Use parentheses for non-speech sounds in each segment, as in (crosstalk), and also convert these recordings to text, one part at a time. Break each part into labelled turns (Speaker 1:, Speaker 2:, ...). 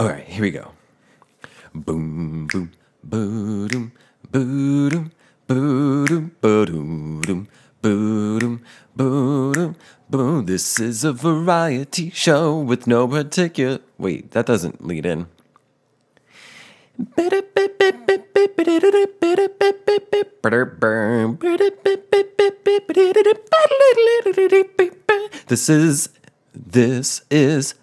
Speaker 1: All right, here we go. Boom, boom, boom, boom, boom, boom, boom, boom, boom. This is a variety show with no particular. Wait, that doesn't lead in. This is this is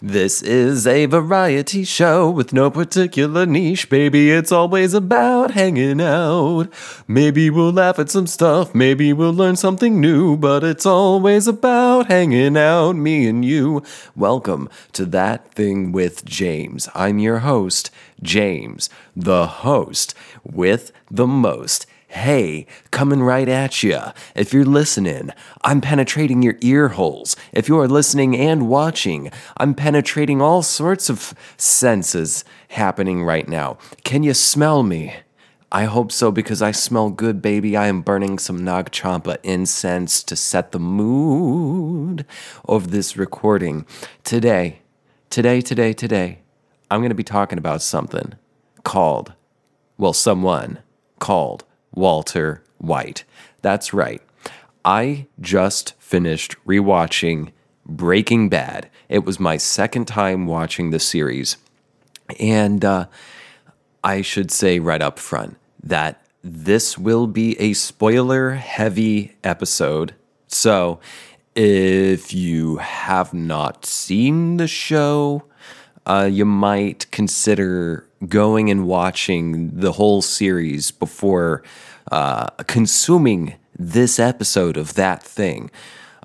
Speaker 1: this is a variety show with no particular niche, baby. It's always about hanging out. Maybe we'll laugh at some stuff, maybe we'll learn something new, but it's always about hanging out, me and you. Welcome to That Thing with James. I'm your host, James, the host with the most. Hey, coming right at you. If you're listening, I'm penetrating your ear holes. If you're listening and watching, I'm penetrating all sorts of senses happening right now. Can you smell me? I hope so because I smell good, baby. I am burning some Nag Champa incense to set the mood of this recording. Today, today, today, today, I'm going to be talking about something called, well, someone called Walter White. That's right. I just finished rewatching Breaking Bad. It was my second time watching the series. And uh, I should say right up front that this will be a spoiler heavy episode. So if you have not seen the show, uh, you might consider going and watching the whole series before uh, consuming this episode of that thing.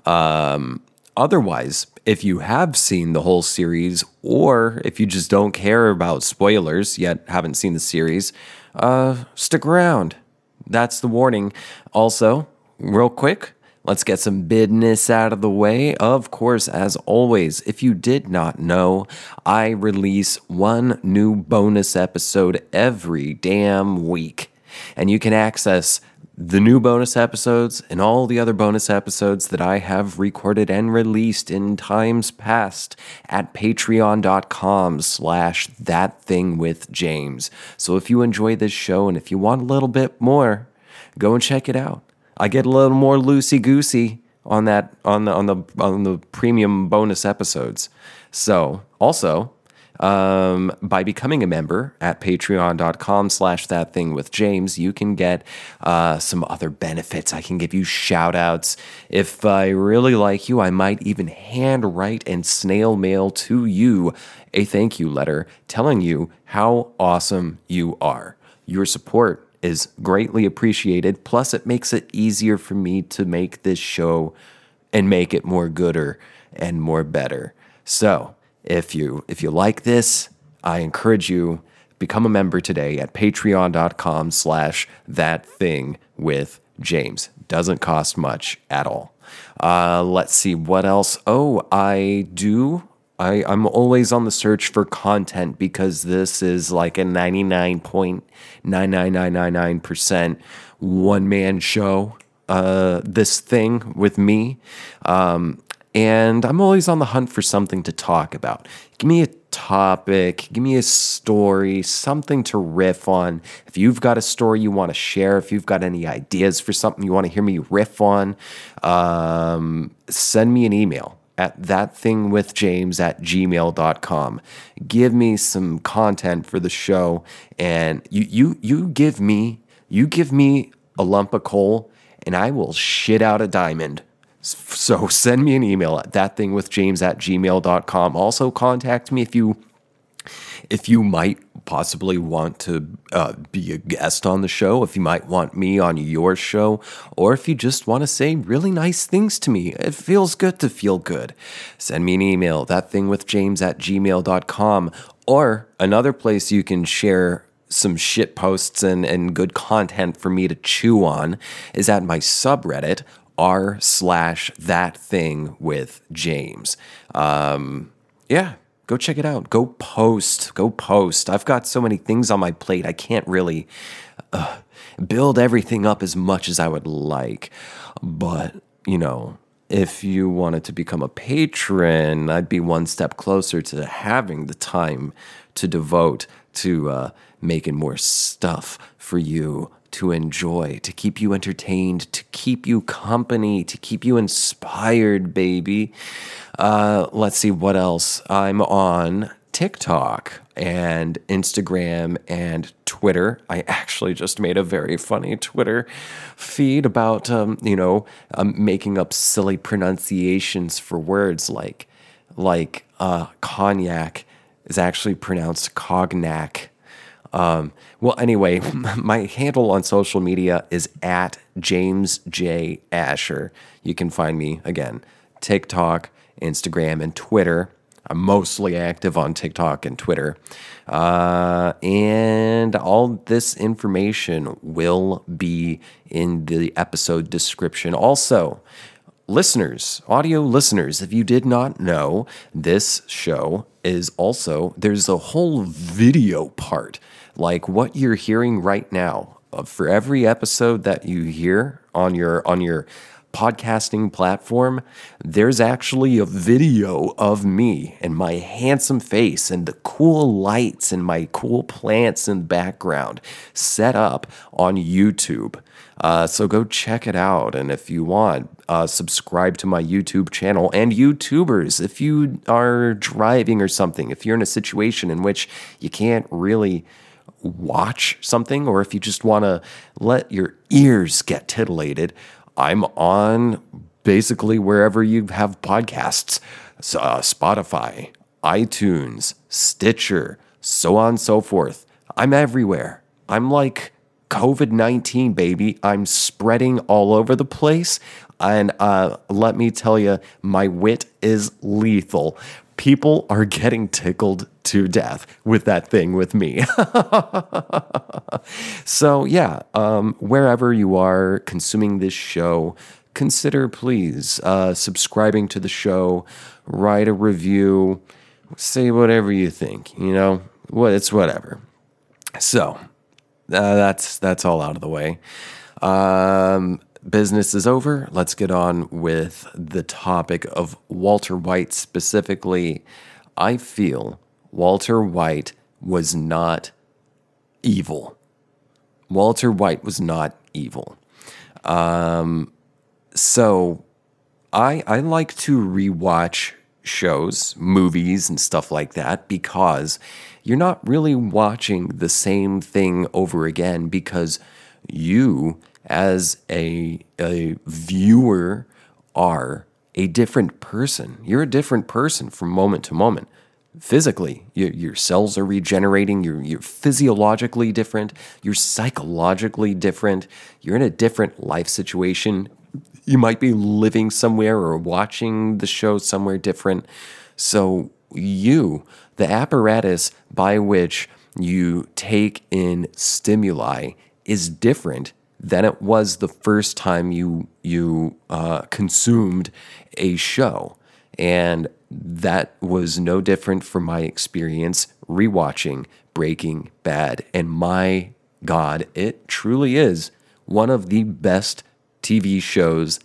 Speaker 1: Um, otherwise, if you have seen the whole series, or if you just don't care about spoilers yet haven't seen the series, uh, stick around. That's the warning. Also, real quick, Let's get some business out of the way. Of course, as always, if you did not know, I release one new bonus episode every damn week. And you can access the new bonus episodes and all the other bonus episodes that I have recorded and released in times past at patreon.com slash that thing with James. So if you enjoy this show and if you want a little bit more, go and check it out. I get a little more loosey goosey on that on the on the on the premium bonus episodes. So also um, by becoming a member at patreon.com slash that thing with james you can get uh, some other benefits. I can give you shout outs if i really like you i might even hand write and snail mail to you a thank you letter telling you how awesome you are. Your support is greatly appreciated. Plus, it makes it easier for me to make this show and make it more gooder and more better. So, if you if you like this, I encourage you become a member today at patreon.com slash that thing with James. Doesn't cost much at all. Uh, let's see what else. Oh, I do I, I'm always on the search for content because this is like a 99.99999% one man show. Uh, this thing with me. Um, and I'm always on the hunt for something to talk about. Give me a topic, give me a story, something to riff on. If you've got a story you want to share, if you've got any ideas for something you want to hear me riff on, um, send me an email at thatthingwithjames at gmail.com. Give me some content for the show and you you you give me you give me a lump of coal and I will shit out a diamond. So send me an email at thatthingwithjames at gmail.com. Also contact me if you if you might possibly want to uh, be a guest on the show, if you might want me on your show, or if you just want to say really nice things to me. It feels good to feel good. Send me an email, thatthingwithjames at gmail.com, or another place you can share some shit posts and, and good content for me to chew on is at my subreddit r slash that thing with James. Um, yeah, Go check it out. Go post. Go post. I've got so many things on my plate. I can't really uh, build everything up as much as I would like. But, you know, if you wanted to become a patron, I'd be one step closer to having the time to devote to uh, making more stuff for you to enjoy, to keep you entertained, to keep you company, to keep you inspired, baby. Uh, let's see what else. I'm on TikTok and Instagram and Twitter. I actually just made a very funny Twitter feed about, um, you know, um, making up silly pronunciations for words like, like uh, cognac is actually pronounced cognac. Um, well, anyway, (laughs) my handle on social media is at James J. Asher. You can find me again, TikTok, Instagram, and Twitter. I'm mostly active on TikTok and Twitter. Uh, and all this information will be in the episode description. Also, listeners, audio listeners, if you did not know, this show is also, there's a whole video part like what you're hearing right now. Uh, for every episode that you hear on your on your podcasting platform, there's actually a video of me and my handsome face and the cool lights and my cool plants in the background set up on YouTube. Uh, so go check it out. And if you want, uh, subscribe to my YouTube channel. And YouTubers, if you are driving or something, if you're in a situation in which you can't really watch something or if you just want to let your ears get titillated, I'm on basically wherever you have podcasts uh, Spotify, iTunes, Stitcher, so on so forth. I'm everywhere. I'm like COVID 19, baby. I'm spreading all over the place. And uh, let me tell you, my wit is lethal people are getting tickled to death with that thing with me. (laughs) so, yeah, um, wherever you are consuming this show, consider please uh, subscribing to the show, write a review, say whatever you think. You know, what it's whatever. So, uh, that's that's all out of the way. Um, business is over, let's get on with the topic of Walter White specifically. I feel Walter White was not evil. Walter White was not evil. Um, so I I like to rewatch shows, movies, and stuff like that because you're not really watching the same thing over again because you as a, a viewer are a different person. You're a different person from moment to moment. Physically, your, your cells are regenerating, you're, you're physiologically different, you're psychologically different, you're in a different life situation. You might be living somewhere or watching the show somewhere different. So, you, the apparatus by which you take in stimuli, is different than it was the first time you you uh, consumed a show, and that was no different from my experience rewatching Breaking Bad. And my God, it truly is one of the best TV shows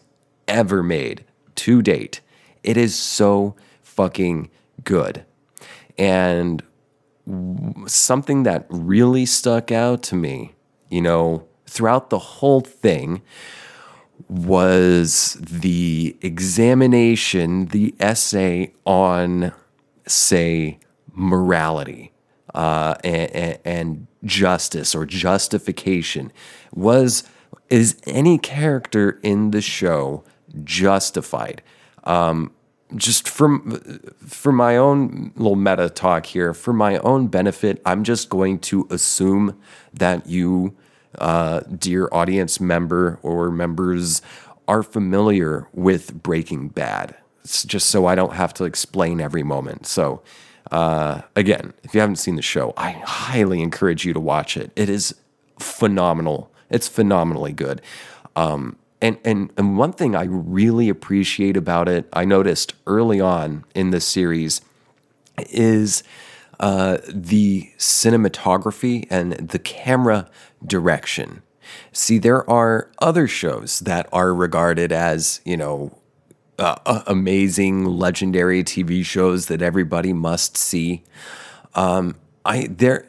Speaker 1: ever made to date. It is so fucking good. And something that really stuck out to me, you know, throughout the whole thing was the examination, the essay on, say, morality uh, and, and justice or justification. Was is any character in the show justified? Um, just from for my own little meta talk here, for my own benefit, I'm just going to assume that you uh, dear audience member or members are familiar with Breaking Bad. It's just so I don't have to explain every moment. So, uh, again, if you haven't seen the show, I highly encourage you to watch it. It is phenomenal. It's phenomenally good. Um, and, and, and one thing I really appreciate about it, I noticed early on in this series, is uh, the cinematography and the camera direction. See, there are other shows that are regarded as, you know, uh, amazing, legendary TV shows that everybody must see. Um, I there,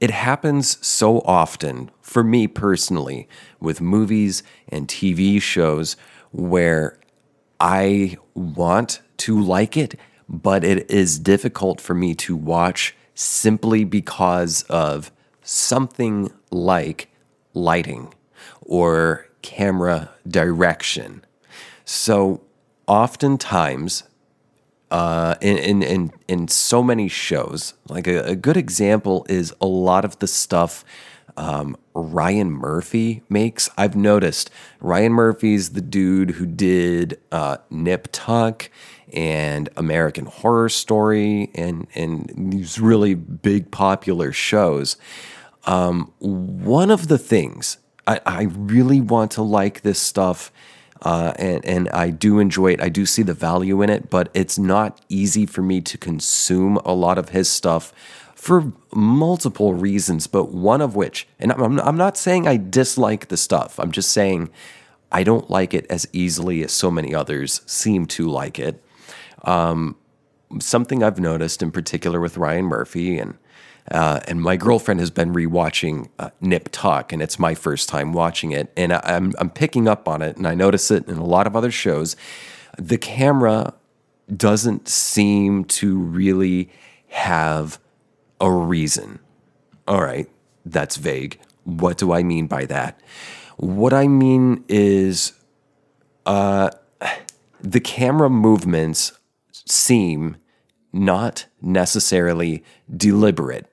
Speaker 1: it happens so often for me personally with movies and TV shows where I want to like it, but it is difficult for me to watch simply because of something like lighting or camera direction. So oftentimes, uh, in, in, in, in so many shows, like a, a good example is a lot of the stuff um, Ryan Murphy makes. I've noticed Ryan Murphy's the dude who did uh, Nip Tuck and American Horror Story and and these really big popular shows. Um, one of the things I, I, really want to like this stuff, uh, and and I do enjoy it. I do see the value in it, but it's not easy for me to consume a lot of his stuff for multiple reasons. But one of which, and I'm, I'm not saying I dislike the stuff. I'm just saying I don't like it as easily as so many others seem to like it. Um, something I've noticed in particular with Ryan Murphy and uh, and my girlfriend has been rewatching uh, Nip Tuck, and it's my first time watching it, and I, I'm I'm picking up on it, and I notice it in a lot of other shows. The camera doesn't seem to really have a reason. All right, that's vague. What do I mean by that? What I mean is, uh, the camera movements seem not necessarily deliberate.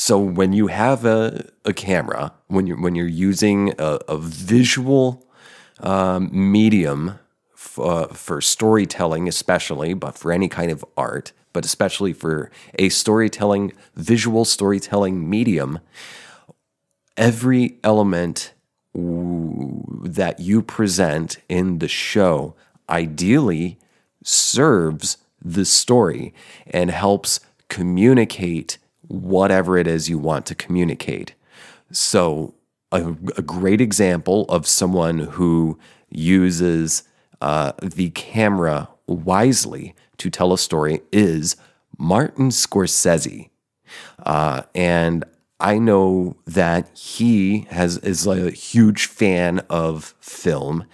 Speaker 1: So when you have a, a camera, when you're when you're using a, a visual um, medium f- uh, for storytelling, especially, but for any kind of art, but especially for a storytelling, visual storytelling medium, every element w- that you present in the show ideally serves the story and helps communicate whatever it is you want to communicate. So, a, a great example of someone who uses uh, the camera wisely to tell a story is Martin Scorsese. Uh, and I know that he has is a huge fan of film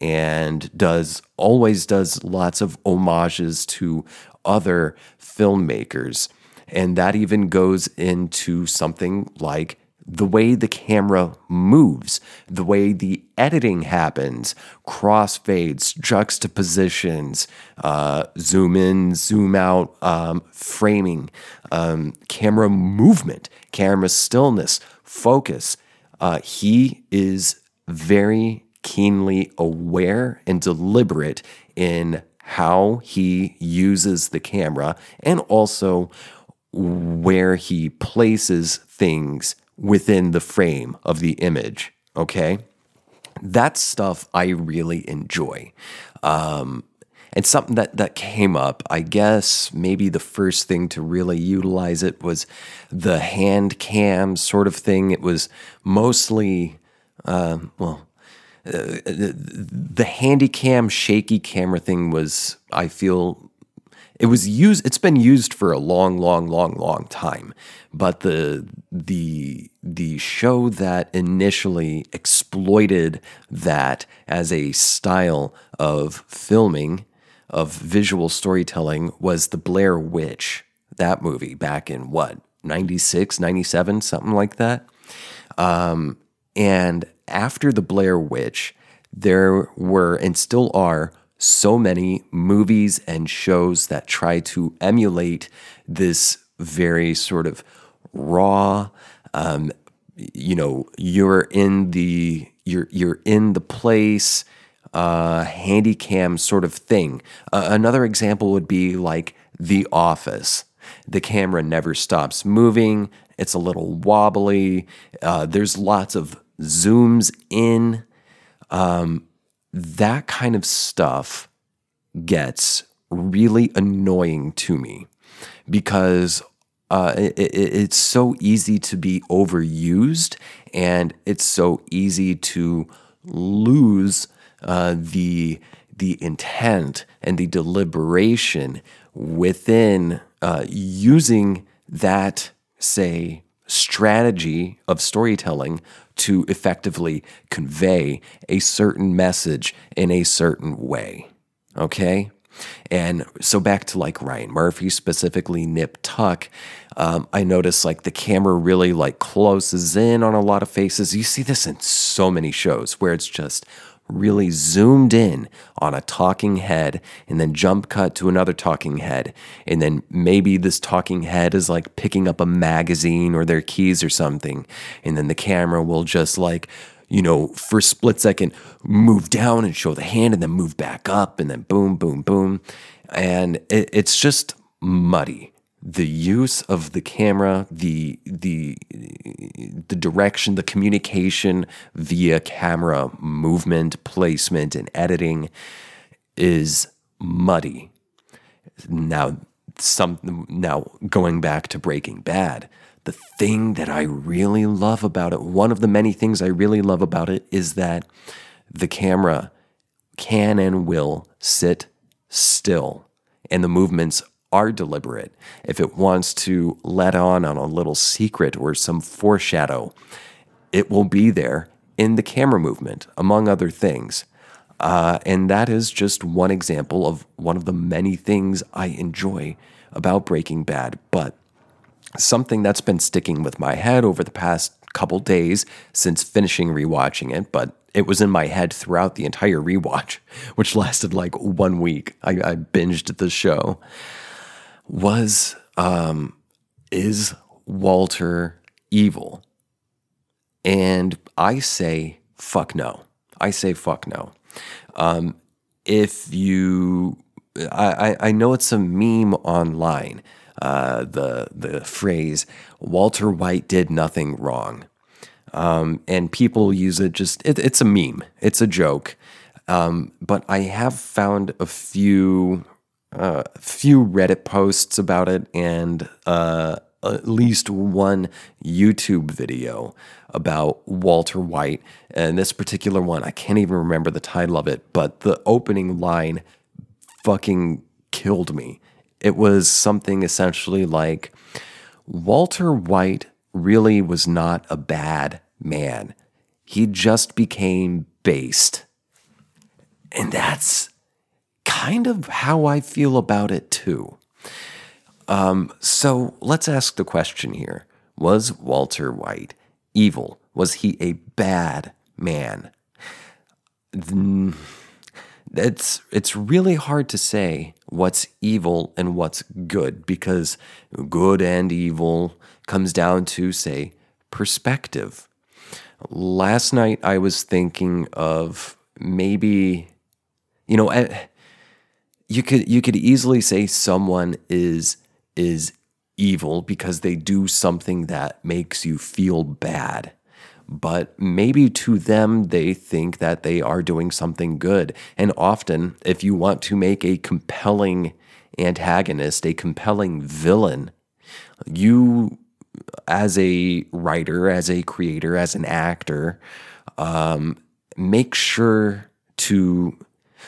Speaker 1: and does always does lots of homages to other filmmakers. And that even goes into something like the way the camera moves, the way the editing happens, crossfades, juxtapositions, uh, zoom in, zoom out, um, framing, um, camera movement, camera stillness, focus. Uh, he is very keenly aware and deliberate in how he uses the camera and also where he places things within the frame of the image. Okay. That stuff I really enjoy. Um, and something that, that came up, I guess maybe the first thing to really utilize it was the hand cam sort of thing. It was mostly, uh, well, uh, the handy cam shaky camera thing was, I feel, it was used it's been used for a long long long long time. But the the the show that initially exploited that as a style of filming of visual storytelling was the Blair Witch that movie back in what 96 97 something like that? Um, and after the Blair Witch there were and still are so many movies and shows that try to emulate this very sort of raw um, you know you're in the you're you're in the place uh, handy cam sort of thing. Uh, another example would be like the office. The camera never stops moving. It's a little wobbly. Uh, there's lots of zooms in. Um, that kind of stuff gets really annoying to me because uh, it, it, it's so easy to be overused and it's so easy to lose uh, the the intent and the deliberation within uh, using that say strategy of storytelling to effectively convey a certain message in a certain way. Okay? And so back to like Ryan Murphy, specifically Nip Tuck, um, I notice like the camera really like closes in on a lot of faces. You see this in so many shows where it's just really zoomed in on a talking head and then jump cut to another talking head. And then maybe this talking head is like picking up a magazine or their keys or something. And then the camera will just like, you know, for a split second, move down and show the hand and then move back up and then boom, boom, boom. And it, it's just muddy the use of the camera, the the the direction, the communication via camera movement, placement, and editing is muddy. Now, some now going back to Breaking Bad, the thing that I really love about it, one of the many things I really love about it, is that the camera can and will sit still, and the movements are deliberate, if it wants to let on on a little secret or some foreshadow, it will be there in the camera movement, among other things. Uh, and that is just one example of one of the many things I enjoy about Breaking Bad. But something that's been sticking with my head over the past couple days since finishing rewatching it, but it was in my head throughout the entire rewatch, (laughs) which lasted like one week. I, I binged the show was um, is Walter evil? And I say fuck no. I say fuck no. Um, if you, I, I know it's a meme online. Uh, the the phrase Walter White did nothing wrong, um, and people use it just it, it's a meme. It's a joke. Um, but I have found a few a few Reddit posts about it and uh, at least one YouTube video about Walter White. And this particular one, I can't even remember the title of it, but the opening line fucking killed me. It was something essentially like Walter White really was not a bad man. He just became based. And that's kind of how I feel about it too. Um, so let's ask the question here Was Walter White evil? Was he a bad man? It's, it's really hard to say what's evil and what's good because good and evil comes down to, say, perspective. Last night I was thinking of maybe, you know, you could you could easily say someone is is evil because they do something that makes you feel bad. But maybe to them, they think that they are doing something good. And often, if you want to make a compelling antagonist, a compelling villain, you, as a writer, as a creator, as an actor, um, make sure to,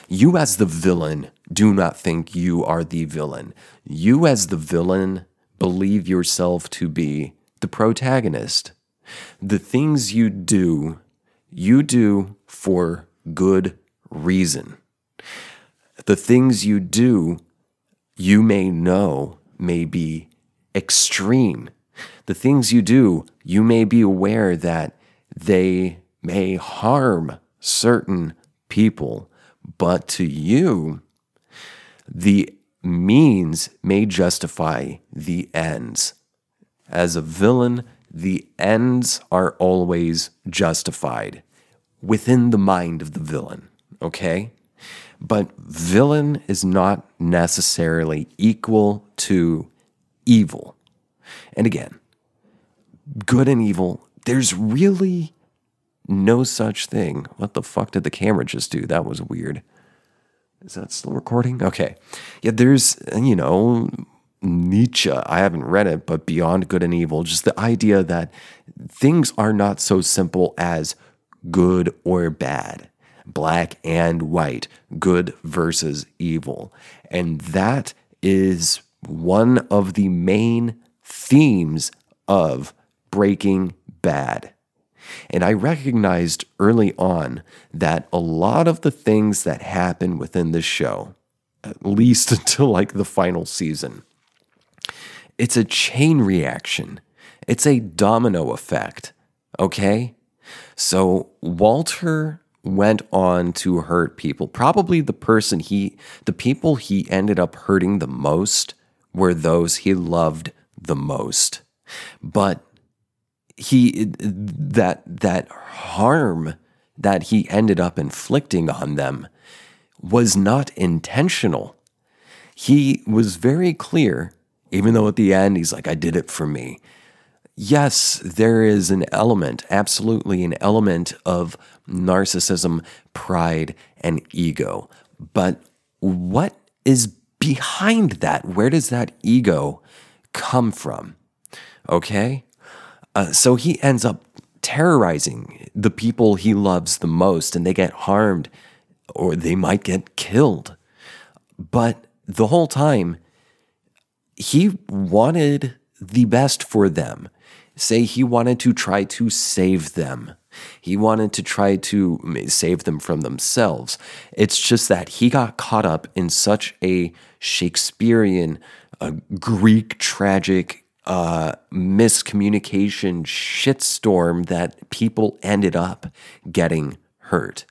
Speaker 1: you as the villain, do not think you are the villain. You, as the villain, believe yourself to be the protagonist. The things you do, you do for good reason. The things you do, you may know may be extreme. The things you do, you may be aware that they may harm certain people, but to you, the means may justify the ends. As a villain, the ends are always justified within the mind of the villain, okay? But villain is not necessarily equal to evil. And again, good and evil, there's really no such thing. What the fuck did the camera just do? That was weird. Is that still recording? Okay. Yeah, there's, you know, Nietzsche. I haven't read it, but Beyond Good and Evil, just the idea that things are not so simple as good or bad, black and white, good versus evil. And that is one of the main themes of Breaking Bad. And I recognized early on that a lot of the things that happen within this show, at least (laughs) until like the final season, it's a chain reaction. It's a domino effect. Okay? So Walter went on to hurt people. Probably the person he, the people he ended up hurting the most were those he loved the most. But he, that, that harm that he ended up inflicting on them was not intentional. He was very clear even though at the end he's like, I did it for me. Yes, there is an element, absolutely an element of narcissism, pride, and ego. But what is behind that? Where does that ego come from? Okay? Uh, so he ends up terrorizing the people he loves the most, and they get harmed or they might get killed. But the whole time, he wanted the best for them. Say he wanted to try to save them. He wanted to try to save them from themselves. It's just that he got caught up in such a Shakespearean, a Greek tragic uh, miscommunication shitstorm that people ended up getting hurt.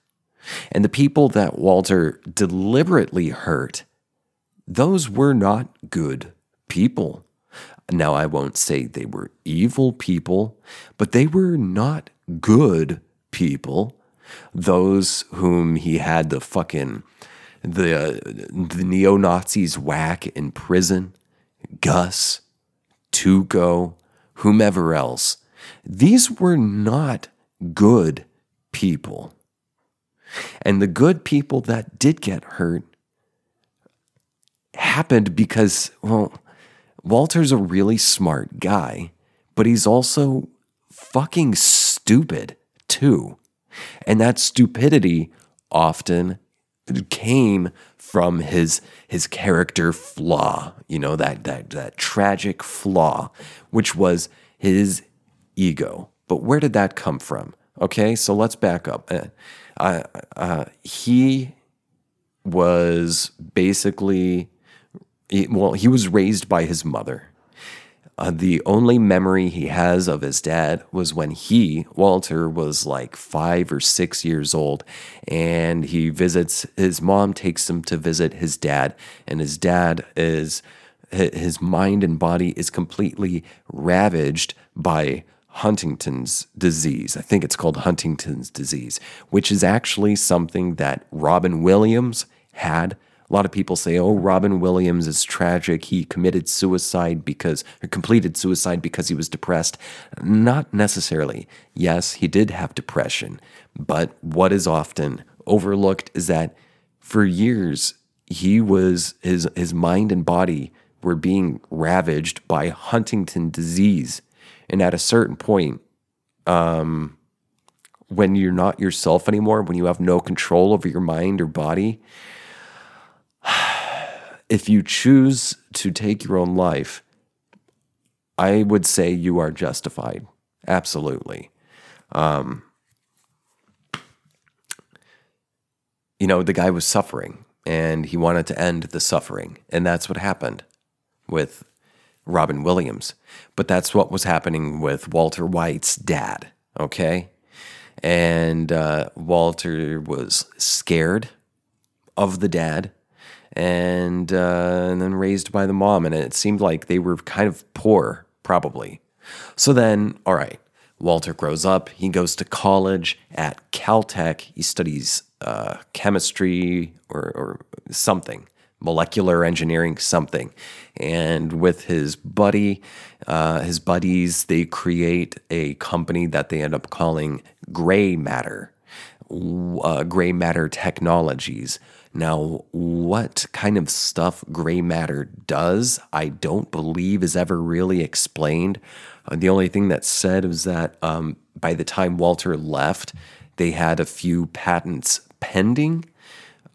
Speaker 1: And the people that Walter deliberately hurt, those were not good people. Now, I won't say they were evil people, but they were not good people. Those whom he had the fucking the the neo Nazis whack in prison, Gus, Tuco, whomever else. These were not good people. And the good people that did get hurt happened because, well, Walter's a really smart guy, but he's also fucking stupid too. And that stupidity often came from his his character flaw, you know, that that that tragic flaw, which was his ego. But where did that come from? Okay, so let's back up. Uh, uh, uh, he was basically well, he was raised by his mother. Uh, the only memory he has of his dad was when he, Walter, was like five or six years old. And he visits, his mom takes him to visit his dad. And his dad is, his mind and body is completely ravaged by Huntington's disease. I think it's called Huntington's disease, which is actually something that Robin Williams had a lot of people say, oh, Robin Williams is tragic. He committed suicide because, or completed suicide because he was depressed. Not necessarily. Yes, he did have depression. But what is often overlooked is that for years, he was, his, his mind and body were being ravaged by Huntington disease. And at a certain point, um, when you're not yourself anymore, when you have no control over your mind or body, (sighs) if you choose to take your own life, I would say you are justified. Absolutely. Um, you know, the guy was suffering and he wanted to end the suffering. And that's what happened with Robin Williams. But that's what was happening with Walter White's dad, okay? And uh, Walter was scared of the dad and uh, and then raised by the mom, and it seemed like they were kind of poor, probably. So then, all right, Walter grows up. He goes to college at Caltech. He studies uh, chemistry or, or something, molecular engineering, something. And with his buddy, uh, his buddies, they create a company that they end up calling Gray Matter uh, gray matter technologies. Now, what kind of stuff gray matter does, I don't believe is ever really explained. Uh, the only thing that's said is that um, by the time Walter left, they had a few patents pending.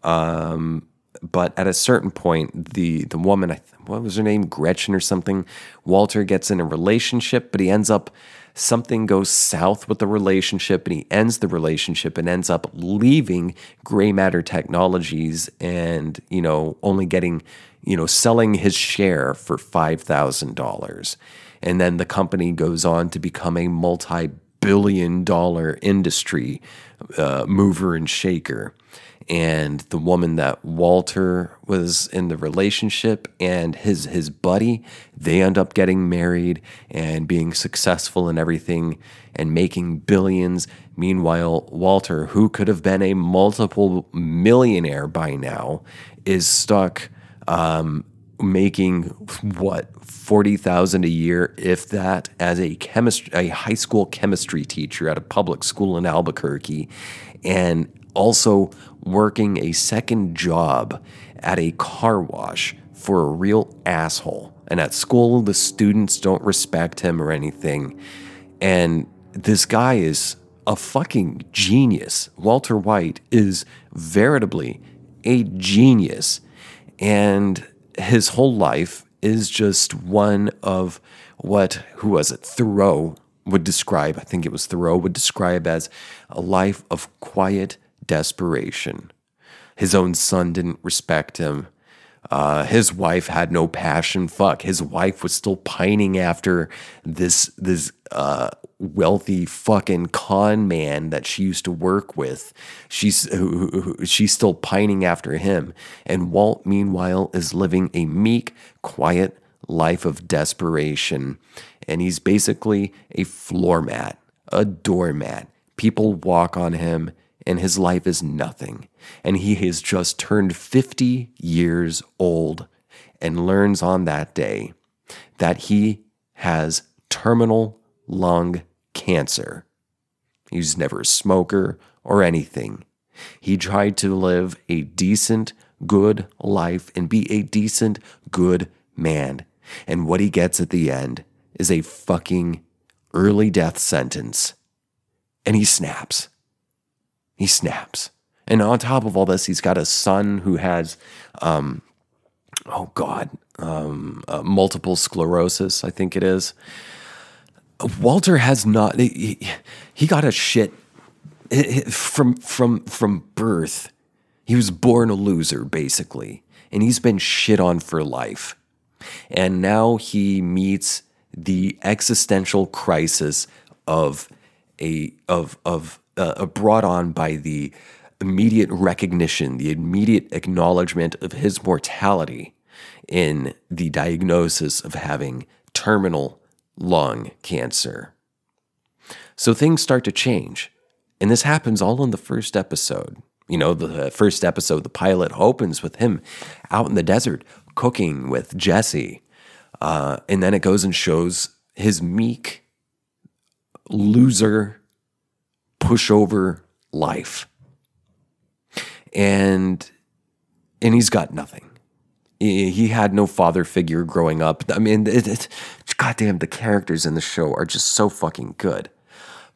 Speaker 1: Um, but at a certain point, the the woman, what was her name, Gretchen or something, Walter gets in a relationship, but he ends up something goes south with the relationship, and he ends the relationship and ends up leaving Gray Matter Technologies, and you know only getting you know selling his share for five thousand dollars, and then the company goes on to become a multi billion dollar industry uh, mover and shaker and the woman that Walter was in the relationship and his his buddy they end up getting married and being successful and everything and making billions. Meanwhile Walter who could have been a multiple millionaire by now is stuck um, making what 40,000 a year if that as a chemistry a high school chemistry teacher at a public school in Albuquerque. And also working a second job at a car wash for a real asshole. And at school, the students don't respect him or anything. And this guy is a fucking genius. Walter White is veritably a genius. And his whole life is just one of what, who was it? Thoreau would describe, I think it was Thoreau, would describe as a life of quiet desperation. His own son didn't respect him. Uh, his wife had no passion. Fuck, his wife was still pining after this this uh, wealthy fucking con man that she used to work with. She's she's still pining after him, and Walt, meanwhile, is living a meek, quiet life of desperation, and he's basically a floor mat, a doormat. People walk on him and his life is nothing. And he has just turned 50 years old and learns on that day that he has terminal lung cancer. He was never a smoker or anything. He tried to live a decent, good life and be a decent, good man. And what he gets at the end is a fucking early death sentence. And he snaps. He snaps. And on top of all this, he's got a son who has, um, oh God, um, uh, multiple sclerosis, I think it is. Walter has not, he, he got a shit from, from, from birth. He was born a loser, basically, and he's been shit on for life. And now he meets the existential crisis of a of of uh, brought on by the immediate recognition, the immediate acknowledgement of his mortality in the diagnosis of having terminal lung cancer. So things start to change. And this happens all in the first episode. You know, the first episode, the pilot opens with him out in the desert cooking with Jesse. Uh, and then it goes and shows his meek, loser pushover life. And and he's got nothing. He had no father figure growing up. I mean, it, it, goddamn, the characters in the show are just so fucking good.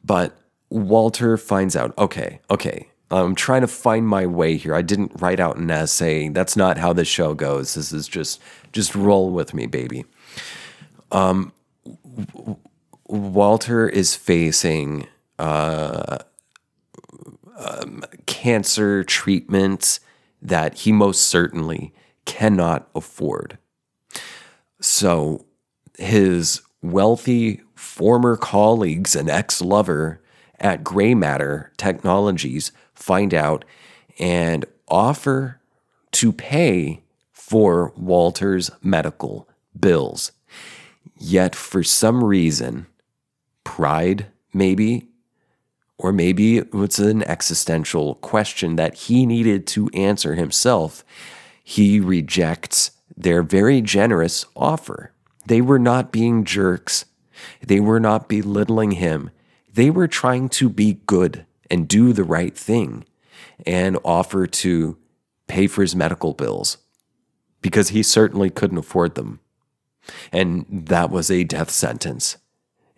Speaker 1: But Walter finds out, okay, okay, I'm trying to find my way here. I didn't write out an essay. That's not how this show goes. This is just just roll with me, baby. Um, Walter is facing uh, um, cancer treatments that he most certainly cannot afford. So his wealthy former colleagues and ex lover at Gray Matter Technologies find out and offer to pay for Walter's medical bills. Yet, for some reason, pride maybe, or maybe it's an existential question that he needed to answer himself. He rejects their very generous offer. They were not being jerks. They were not belittling him. They were trying to be good and do the right thing and offer to pay for his medical bills because he certainly couldn't afford them. And that was a death sentence.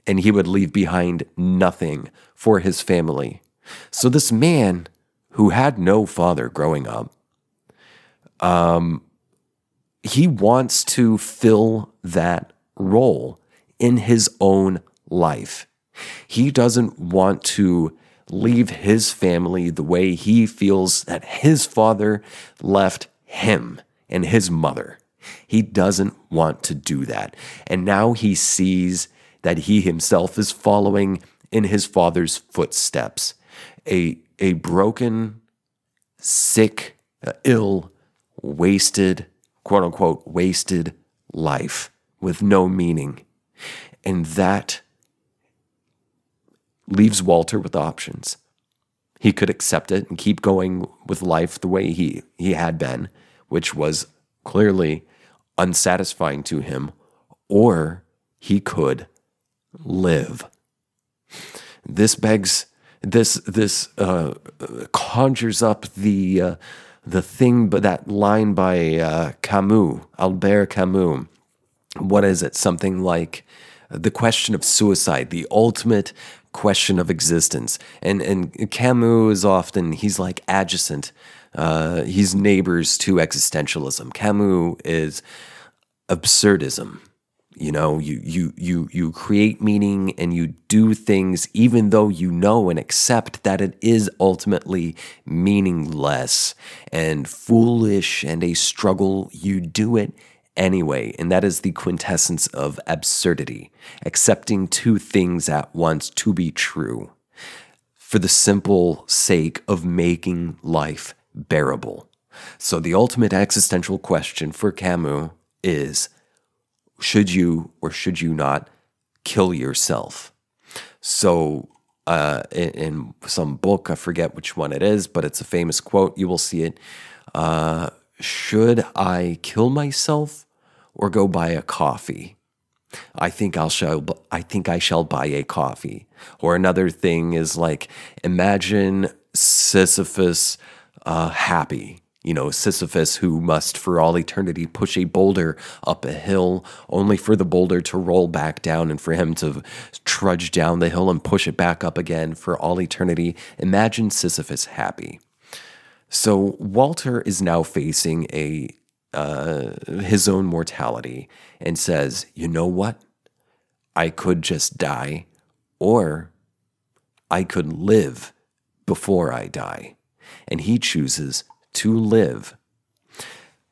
Speaker 1: And he would leave behind nothing for his family. So, this man who had no father growing up, um, he wants to fill that role in his own life. He doesn't want to leave his family the way he feels that his father left him and his mother. He doesn't want to do that. And now he sees that he himself is following in his father's footsteps. A, a broken, sick, uh, ill, wasted, quote unquote, wasted life with no meaning. And that leaves Walter with options. He could accept it and keep going with life the way he, he had been, which was clearly unsatisfying to him, or he could live. This begs this this uh, conjures up the uh, the thing, but that line by uh, Camus, Albert Camus. What is it? Something like the question of suicide, the ultimate question of existence. And and Camus is often he's like adjacent. Uh, he's neighbors to existentialism. Camus is absurdism. You know, you you you you create meaning and you do things even though you know and accept that it is ultimately meaningless and foolish and a struggle. You do it anyway, and that is the quintessence of absurdity, accepting two things at once to be true for the simple sake of making life bearable. So the ultimate existential question for Camus is should you or should you not kill yourself? So, uh, in, in, some book, I forget which one it is, but it's a famous quote. You will see it. Uh, should I kill myself or go buy a coffee? I think I'll shall. I think I shall buy a coffee. Or another thing is like imagine Sisyphus uh, happy you know, Sisyphus who must for all eternity push a boulder up a hill, only for the boulder to roll back down and for him to trudge down the hill and push it back up again for all eternity. Imagine Sisyphus happy. So Walter is now facing a uh, his own mortality and says, "You know what? I could just die, or I could live before I die." And he chooses to live.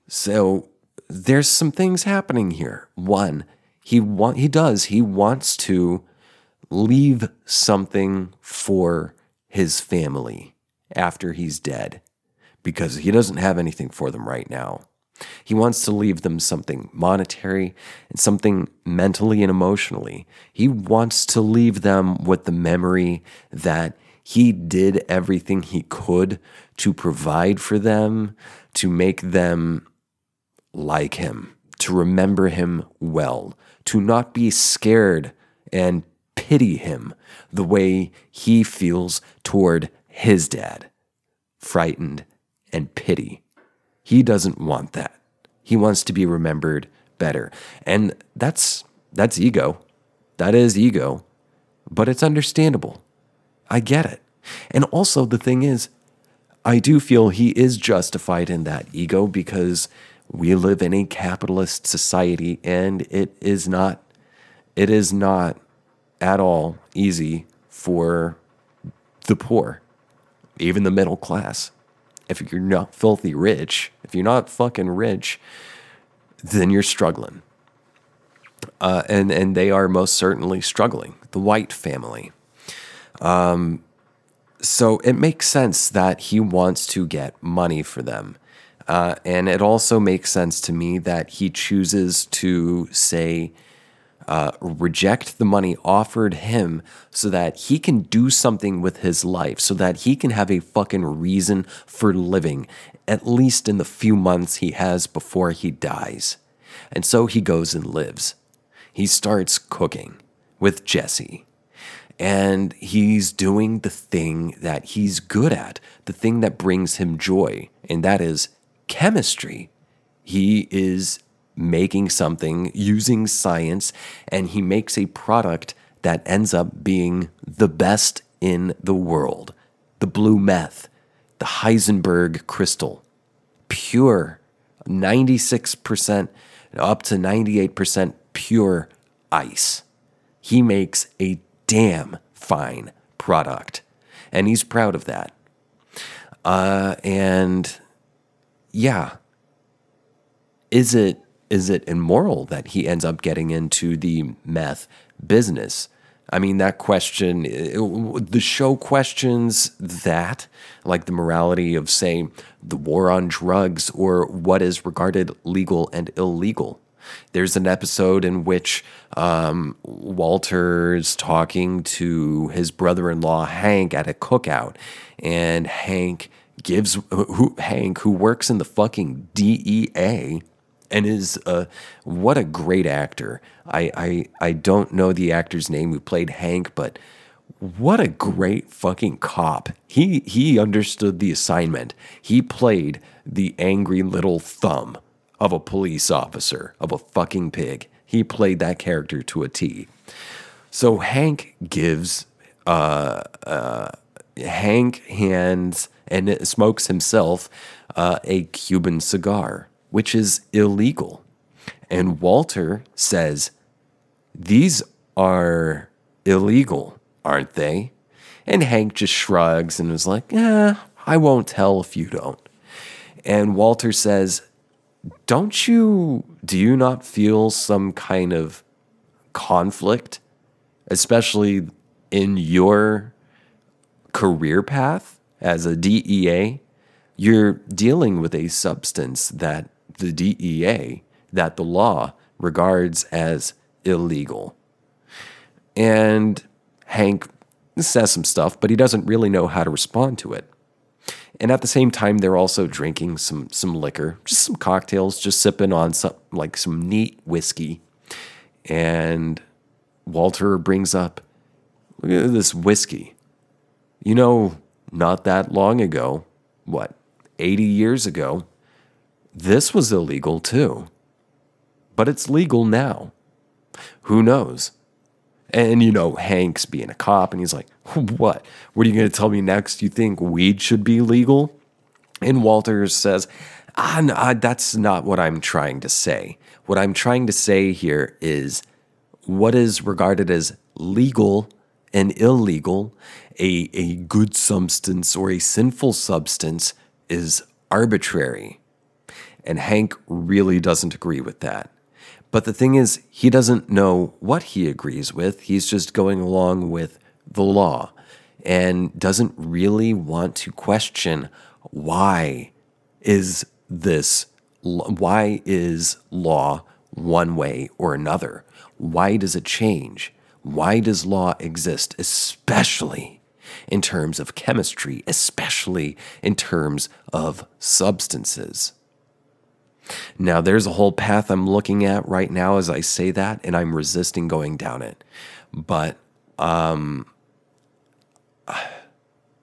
Speaker 1: So there's some things happening here. One, he want he does he wants to leave something for his family after he's dead because he doesn't have anything for them right now. He wants to leave them something monetary and something mentally and emotionally. He wants to leave them with the memory that he did everything he could to provide for them, to make them like him, to remember him well, to not be scared and pity him the way he feels toward his dad frightened and pity. He doesn't want that. He wants to be remembered better. And that's that's ego. That is ego. But it's understandable. I get it. And also, the thing is, I do feel he is justified in that ego because we live in a capitalist society and it is not it is not at all easy for the poor, even the middle class. If you're not filthy rich, if you're not fucking rich, then you're struggling. Uh, and and they are most certainly struggling. The white family. Um, so it makes sense that he wants to get money for them. Uh, and it also makes sense to me that he chooses to say, uh, reject the money offered him so that he can do something with his life, so that he can have a fucking reason for living, at least in the few months he has before he dies. And so he goes and lives. He starts cooking with Jesse. And he's doing the thing that he's good at, the thing that brings him joy, and that is chemistry. He is making something using science, and he makes a product that ends up being the best in the world the blue meth, the Heisenberg crystal, pure 96% up to 98% pure ice. He makes a damn fine product, and he's proud of that. Uh, and yeah, is it is it immoral that he ends up getting into the meth business? I mean, that question, it, the show questions that, like the morality of, say, the war on drugs or what is regarded legal and illegal. There's an episode in which um, Walter's talking to his brother in law, Hank, at a cookout, and Hank gives who, Hank, who works in the fucking DEA, and is uh, what a great actor. I, I I don't know the actor's name who played Hank, but what a great fucking cop. He he understood the assignment. He played the angry little thumb of a police officer, of a fucking pig. He played that character to a T. So Hank gives uh, uh, Hank hands and smokes himself uh, a Cuban cigar which is illegal. And Walter says, These are illegal, aren't they? And Hank just shrugs and is like, Yeah, I won't tell if you don't. And Walter says, Don't you, do you not feel some kind of conflict, especially in your career path as a DEA? You're dealing with a substance that the DEA that the law regards as illegal. And Hank says some stuff, but he doesn't really know how to respond to it. And at the same time, they're also drinking some some liquor, just some cocktails, just sipping on some like some neat whiskey. And Walter brings up, look at this whiskey. You know, not that long ago, what, 80 years ago, this was illegal too. But it's legal now. Who knows? And you know, Hank's being a cop, and he's like, What? What are you going to tell me next? You think weed should be legal? And Walters says, ah, no, ah, That's not what I'm trying to say. What I'm trying to say here is what is regarded as legal and illegal, a, a good substance or a sinful substance, is arbitrary. And Hank really doesn't agree with that. But the thing is, he doesn't know what he agrees with. He's just going along with the law and doesn't really want to question why is this why is law one way or another? Why does it change? Why does law exist, especially in terms of chemistry, especially in terms of substances? Now, there's a whole path I'm looking at right now as I say that, and I'm resisting going down it. But um,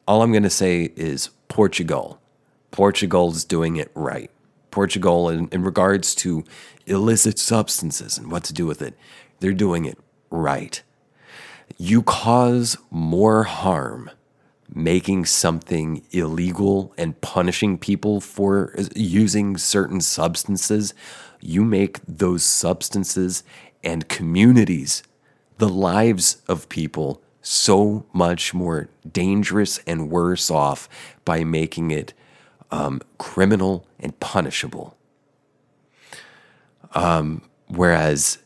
Speaker 1: all I'm going to say is Portugal. Portugal's doing it right. Portugal, in, in regards to illicit substances and what to do with it, they're doing it right. You cause more harm making something illegal and punishing people for using certain substances, you make those substances and communities, the lives of people, so much more dangerous and worse off by making it um, criminal and punishable. Um, whereas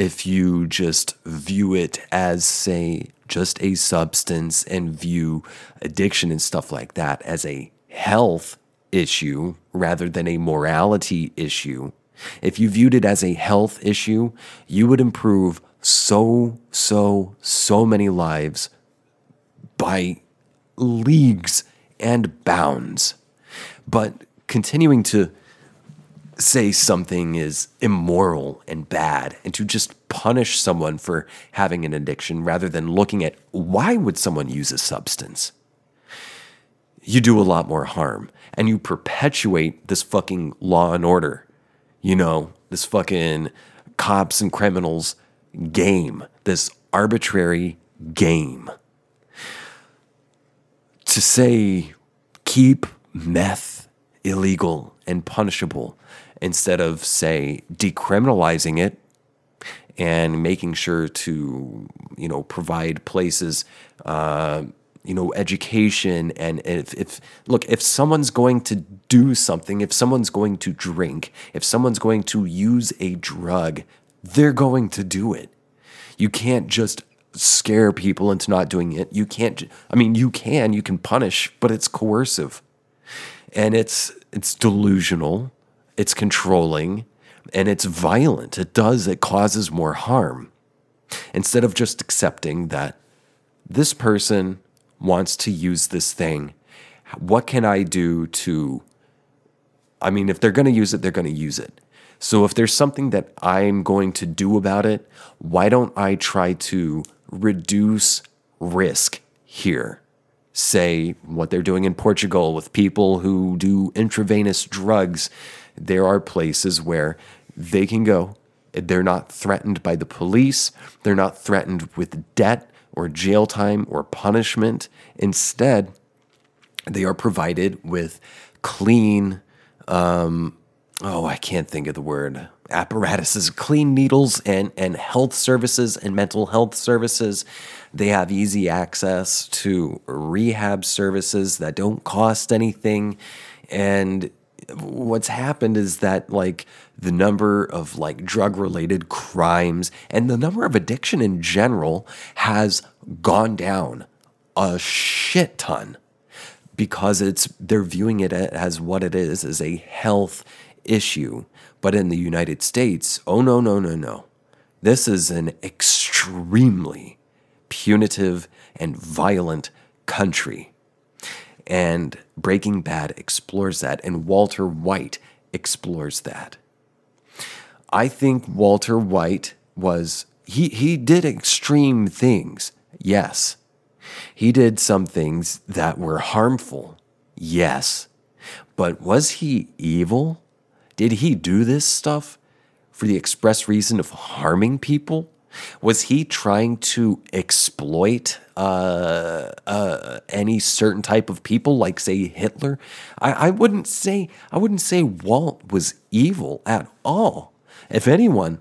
Speaker 1: if you just view it as, say, just a substance and view addiction and stuff like that as a health issue rather than a morality issue, if you viewed it as a health issue, you would improve so, so, so many lives by leagues and bounds. But continuing to say something is immoral and bad and to just punish someone for having an addiction rather than looking at why would someone use a substance, you do a lot more harm and you perpetuate this fucking law and order. You know, this fucking cops and criminals game, this arbitrary game. To say keep meth illegal and punishable instead of, say, decriminalizing it and making sure to, you know, provide places, uh, you know, education. And if, if, look, if someone's going to do something, if someone's going to drink, if someone's going to use a drug, they're going to do it. You can't just scare people into not doing it. You can't, I mean, you can, you can punish, but it's coercive and it's, it's delusional, it's controlling, and it's violent. It does, it causes more harm. Instead of just accepting that this person wants to use this thing, what can I do to, I mean, if they're going to use it, they're going to use it. So if there's something that I'm going to do about it, why don't I try to reduce risk here? Say what they're doing in Portugal with people who do intravenous drugs. There are places where they can go. They're not threatened by the police. They're not threatened with debt or jail time or punishment. Instead, they are provided with clean, um, oh, I can't think of the word apparatuses, clean needles and, and health services and mental health services. They have easy access to rehab services that don't cost anything. And what's happened is that like the number of like drug related crimes and the number of addiction in general has gone down a shit ton because it's they're viewing it as what it is as a health issue. But in the United States, oh no, no, no, no. This is an extremely punitive and violent country. And Breaking Bad explores that, and Walter White explores that. I think Walter White was, he, he did extreme things, yes. He did some things that were harmful, yes. But was he evil? Did he do this stuff for the express reason of harming people? Was he trying to exploit uh, uh, any certain type of people, like say Hitler? I, I wouldn't say I wouldn't say Walt was evil at all. If anyone,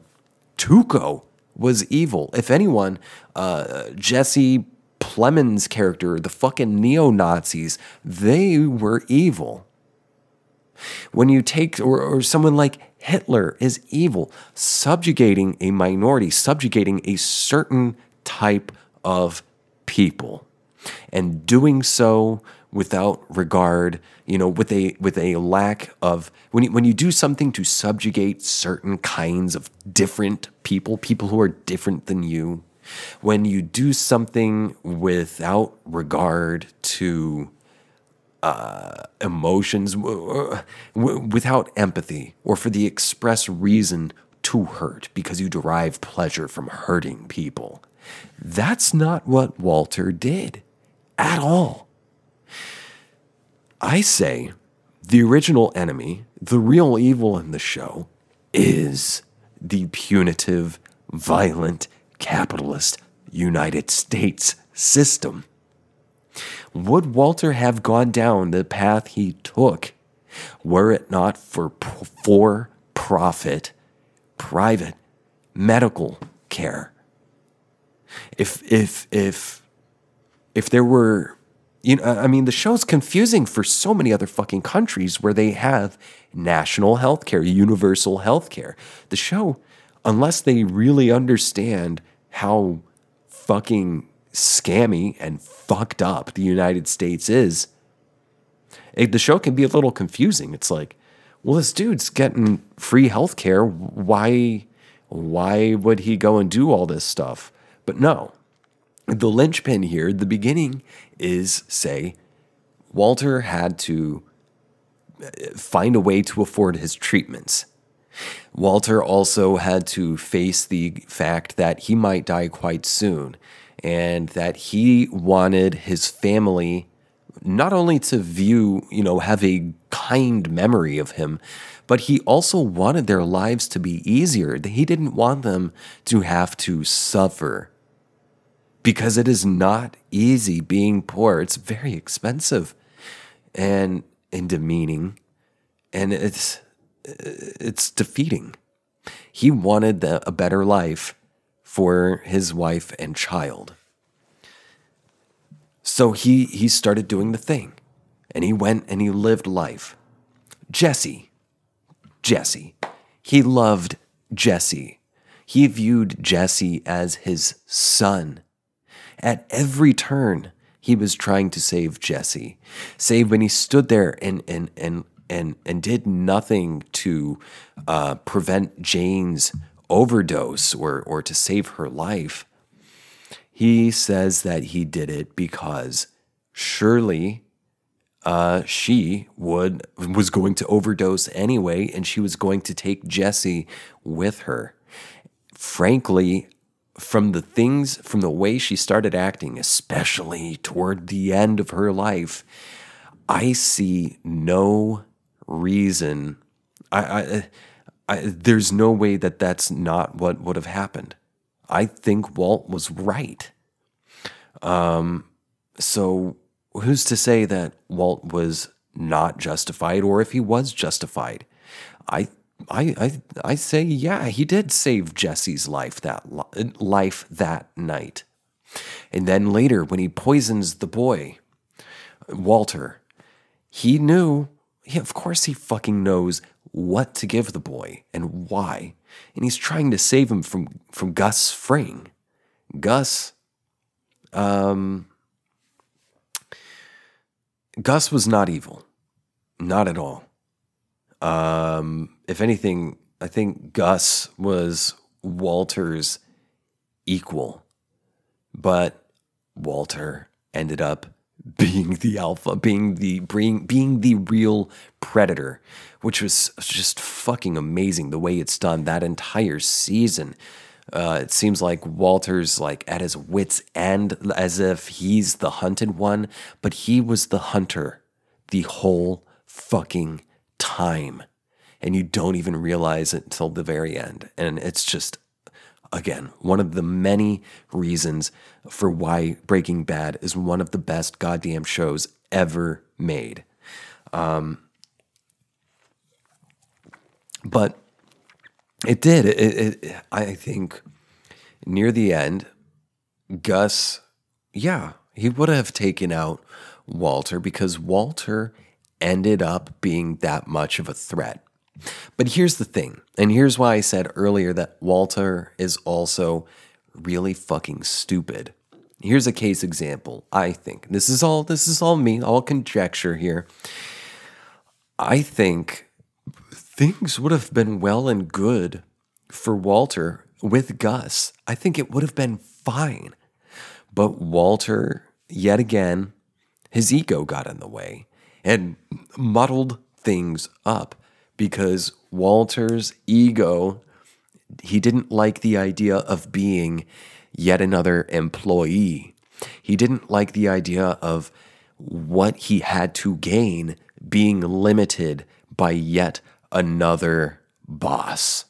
Speaker 1: Tuco was evil. If anyone, uh, Jesse Plemons' character, the fucking neo Nazis, they were evil. When you take, or, or someone like Hitler is evil, subjugating a minority, subjugating a certain type of people, and doing so without regard, you know, with a with a lack of when you, when you do something to subjugate certain kinds of different people, people who are different than you, when you do something without regard to uh, emotions w- w- without empathy or for the express reason to hurt because you derive pleasure from hurting people. That's not what Walter did at all. I say the original enemy, the real evil in the show, is the punitive, violent, capitalist United States system. Would Walter have gone down the path he took were it not for for profit private medical care? If if if if there were you know I mean the show's confusing for so many other fucking countries where they have national health care, universal health care. The show unless they really understand how fucking scammy and fucked up the United States is, it, the show can be a little confusing. It's like, well, this dude's getting free health care. Why, why would he go and do all this stuff? But no, the linchpin here, the beginning is say, Walter had to uh, find a way to afford his treatments. Walter also had to face the fact that he might die quite soon and that he wanted his family not only to view, you know, have a kind memory of him, but he also wanted their lives to be easier. He didn't want them to have to suffer because it is not easy being poor. It's very expensive and, and demeaning and it's it's defeating. He wanted the, a better life for his wife and child. So he he started doing the thing and he went and he lived life. Jesse, Jesse, he loved Jesse. He viewed Jesse as his son. At every turn, he was trying to save Jesse. Save when he stood there and and and and and did nothing to uh, prevent Jane's overdose or or to save her life. He says that he did it because surely uh, she would was going to overdose anyway, and she was going to take Jesse with her. Frankly, from the things, from the way she started acting, especially toward the end of her life, I see no reason. I, I, I, there's no way that that's not what would have happened. I think Walt was right. Um, so who's to say that Walt was not justified, or if he was justified? I, I, I, I say, yeah, he did save Jesse's life that life that night. And then later, when he poisons the boy, Walter, he knew yeah, of course he fucking knows what to give the boy and why. And he's trying to save him from, from Gus Fring. Gus, um, Gus was not evil. Not at all. Um, if anything, I think Gus was Walter's equal. But Walter ended up being the alpha, being the being, being the real predator, which was just fucking amazing the way it's done that entire season. Uh, it seems like Walter's like at his wits' end, as if he's the hunted one, but he was the hunter the whole fucking time, and you don't even realize it until the very end. And it's just Again, one of the many reasons for why Breaking Bad is one of the best goddamn shows ever made. Um, but it did. It, it, it, I think near the end, Gus, yeah, he would have taken out Walter because Walter ended up being that much of a threat. But here's the thing, and here's why I said earlier that Walter is also really fucking stupid. Here's a case example, I think. This is all this is all me, all conjecture here. I think things would have been well and good for Walter with Gus. I think it would have been fine. But Walter, yet again, his ego got in the way and muddled things up because Walter's ego, he didn't like the idea of being yet another employee. He didn't like the idea of what he had to gain being limited by yet another boss.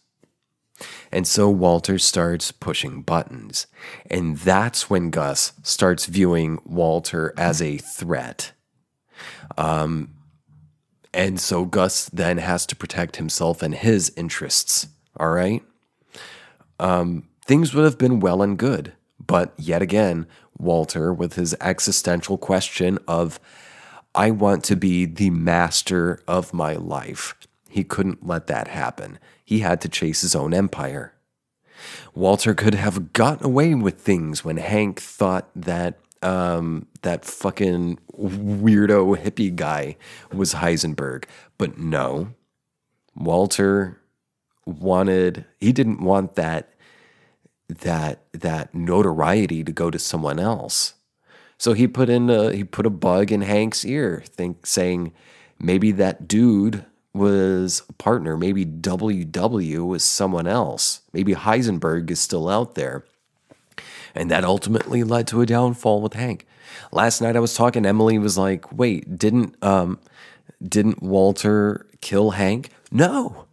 Speaker 1: And so Walter starts pushing buttons. And that's when Gus starts viewing Walter as a threat. Um, and so Gus then has to protect himself and his interests. All right. Um, things would have been well and good. But yet again, Walter, with his existential question of, I want to be the master of my life, he couldn't let that happen. He had to chase his own empire. Walter could have gotten away with things when Hank thought that um, that fucking weirdo hippie guy was Heisenberg. But no, Walter wanted, he didn't want that that that notoriety to go to someone else. So he put in a he put a bug in Hank's ear, think saying maybe that dude was a partner. Maybe WW was someone else. Maybe Heisenberg is still out there. And that ultimately led to a downfall with Hank. Last night I was talking, Emily was like, wait, didn't um didn't Walter kill Hank? No.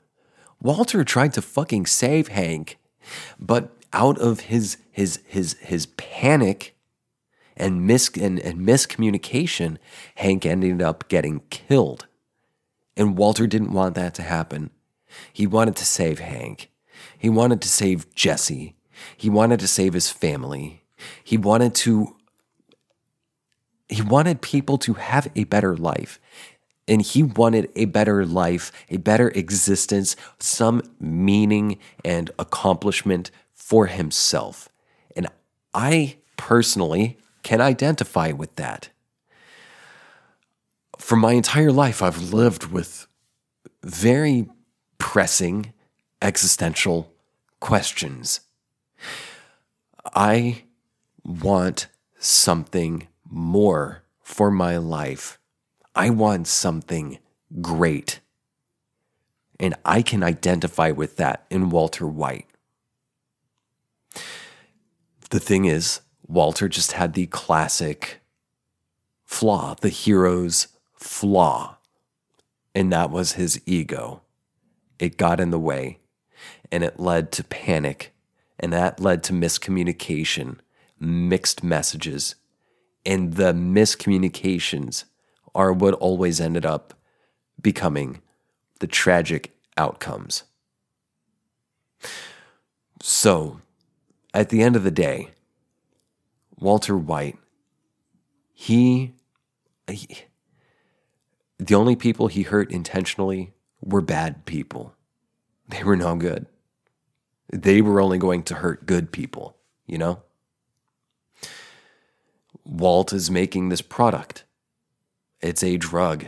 Speaker 1: Walter tried to fucking save Hank, but out of his his his his panic and mis and, and miscommunication, Hank ended up getting killed. And Walter didn't want that to happen. He wanted to save Hank. He wanted to save Jesse. He wanted to save his family. He wanted to he wanted people to have a better life. And he wanted a better life, a better existence, some meaning and accomplishment for himself. And I personally can identify with that. For my entire life, I've lived with very pressing existential questions. I want something more for my life. I want something great. And I can identify with that in Walter White. The thing is, Walter just had the classic flaw, the hero's flaw. And that was his ego. It got in the way and it led to panic and that led to miscommunication, mixed messages. And the miscommunications are what always ended up becoming the tragic outcomes. So, at the end of the day, Walter White, he, he, the only people he hurt intentionally were bad people. They were no good. They were only going to hurt good people, you know? Walt is making this product. It's a drug.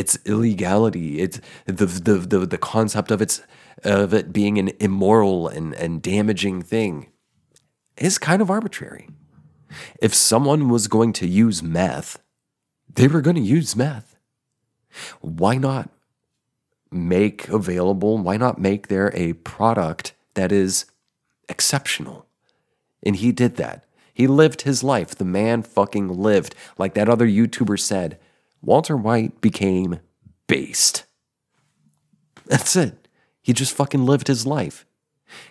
Speaker 1: It's illegality. It's the the the, the concept of its of it being an immoral and, and damaging thing is kind of arbitrary. If someone was going to use meth, they were going to use meth. Why not make available, why not make there a product that is exceptional? And he did that. He lived his life. The man fucking lived. Like that other YouTuber said, Walter White became based. That's it. He just fucking lived his life.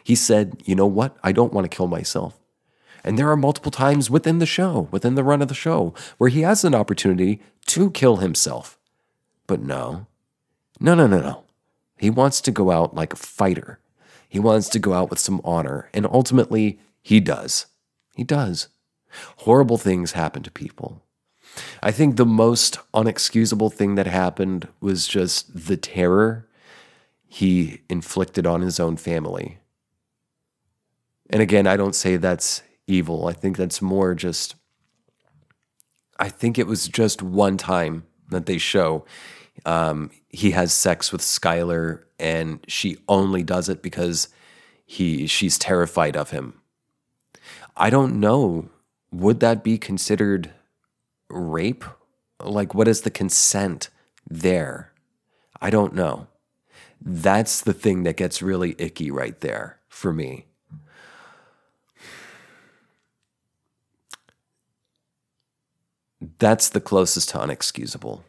Speaker 1: He said, you know what? I don't want to kill myself. And there are multiple times within the show, within the run of the show, where he has an opportunity to kill himself. But no, no, no, no, no. He wants to go out like a fighter. He wants to go out with some honor. And ultimately, he does. He does. Horrible things happen to people. I think the most unexcusable thing that happened was just the terror he inflicted on his own family. And again, I don't say that's evil. I think that's more just, I think it was just one time that they show um, he has sex with Skyler, and she only does it because he she's terrified of him. I don't know. Would that be considered rape? Like, what is the consent there? I don't know. That's the thing that gets really icky right there for me. That's the closest to unexcusable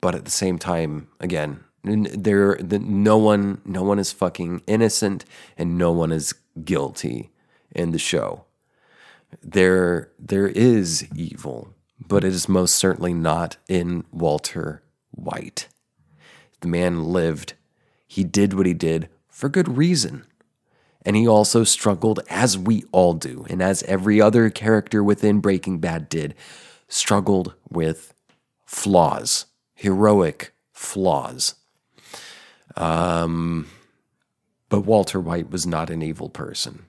Speaker 1: but at the same time, again, there the, no one no one is fucking innocent and no one is guilty in the show. There there is evil, but it is most certainly not in Walter White. The man lived. He did what he did for good reason. And he also struggled, as we all do, and as every other character within Breaking Bad did, struggled with flaws heroic flaws. Um, but Walter White was not an evil person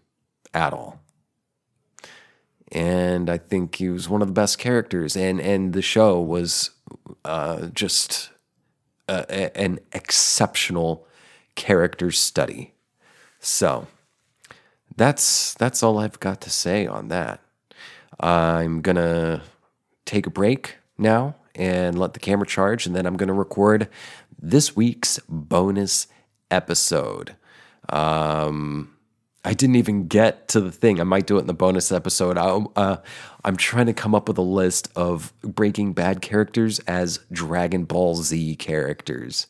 Speaker 1: at all. And I think he was one of the best characters, and and the show was uh, just a, a, an exceptional character study. So that's that's all I've got to say on that. I'm gonna take a break now and let the camera charge. And then I'm to record this week's bonus episode. Um, I didn't even get to the thing. I might do it in the bonus episode. I, uh, I'm trying to come up with a list of Breaking Bad characters as Dragon Ball Z characters.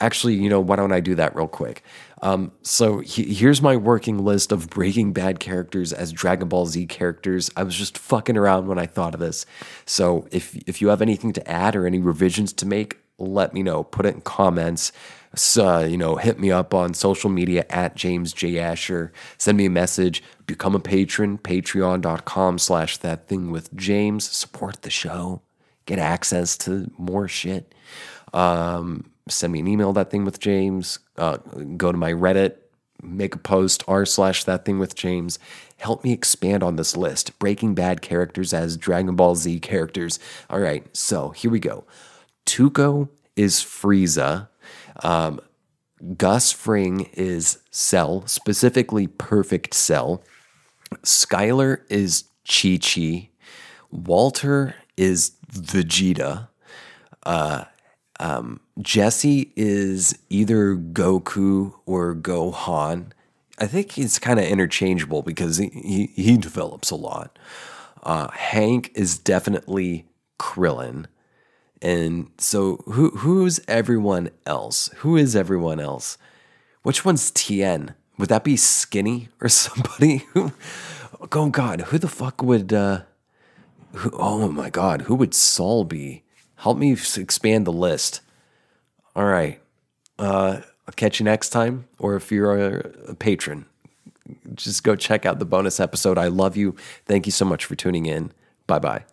Speaker 1: Actually, you know, why don't I do that real quick? Um, so he, here's my working list of Breaking Bad characters as Dragon Ball Z characters. I was just fucking around when I thought of this. So if if you have anything to add or any revisions to make, let me know. Put it in comments. So, you know, hit me up on social media at James J. Asher. Send me a message. Become a patron. Patreon.com slash that thing with James. Support the show. Get access to more shit. Um, send me an email, that thing with James. Uh, go to my Reddit, make a post, r slash that thing with James. Help me expand on this list. Breaking Bad characters as Dragon Ball Z characters. All right, so here we go. Tuco is Frieza. Um, Gus Fring is Cell, specifically Perfect Cell. Skyler is Chi Chi. Walter is Vegeta. Uh, um, Jesse is either Goku or Gohan. I think he's kind of interchangeable because he, he, he develops a lot. Uh, Hank is definitely Krillin. And so who who's everyone else? Who is everyone else? Which one's Tien? Would that be Skinny or (laughs) somebody? Oh god, who the fuck would uh who, oh my god, who would Saul be? Help me expand the list. All right. Uh I'll catch you next time or if you're a, a patron, just go check out the bonus episode. I love you. Thank you so much for tuning in. Bye-bye.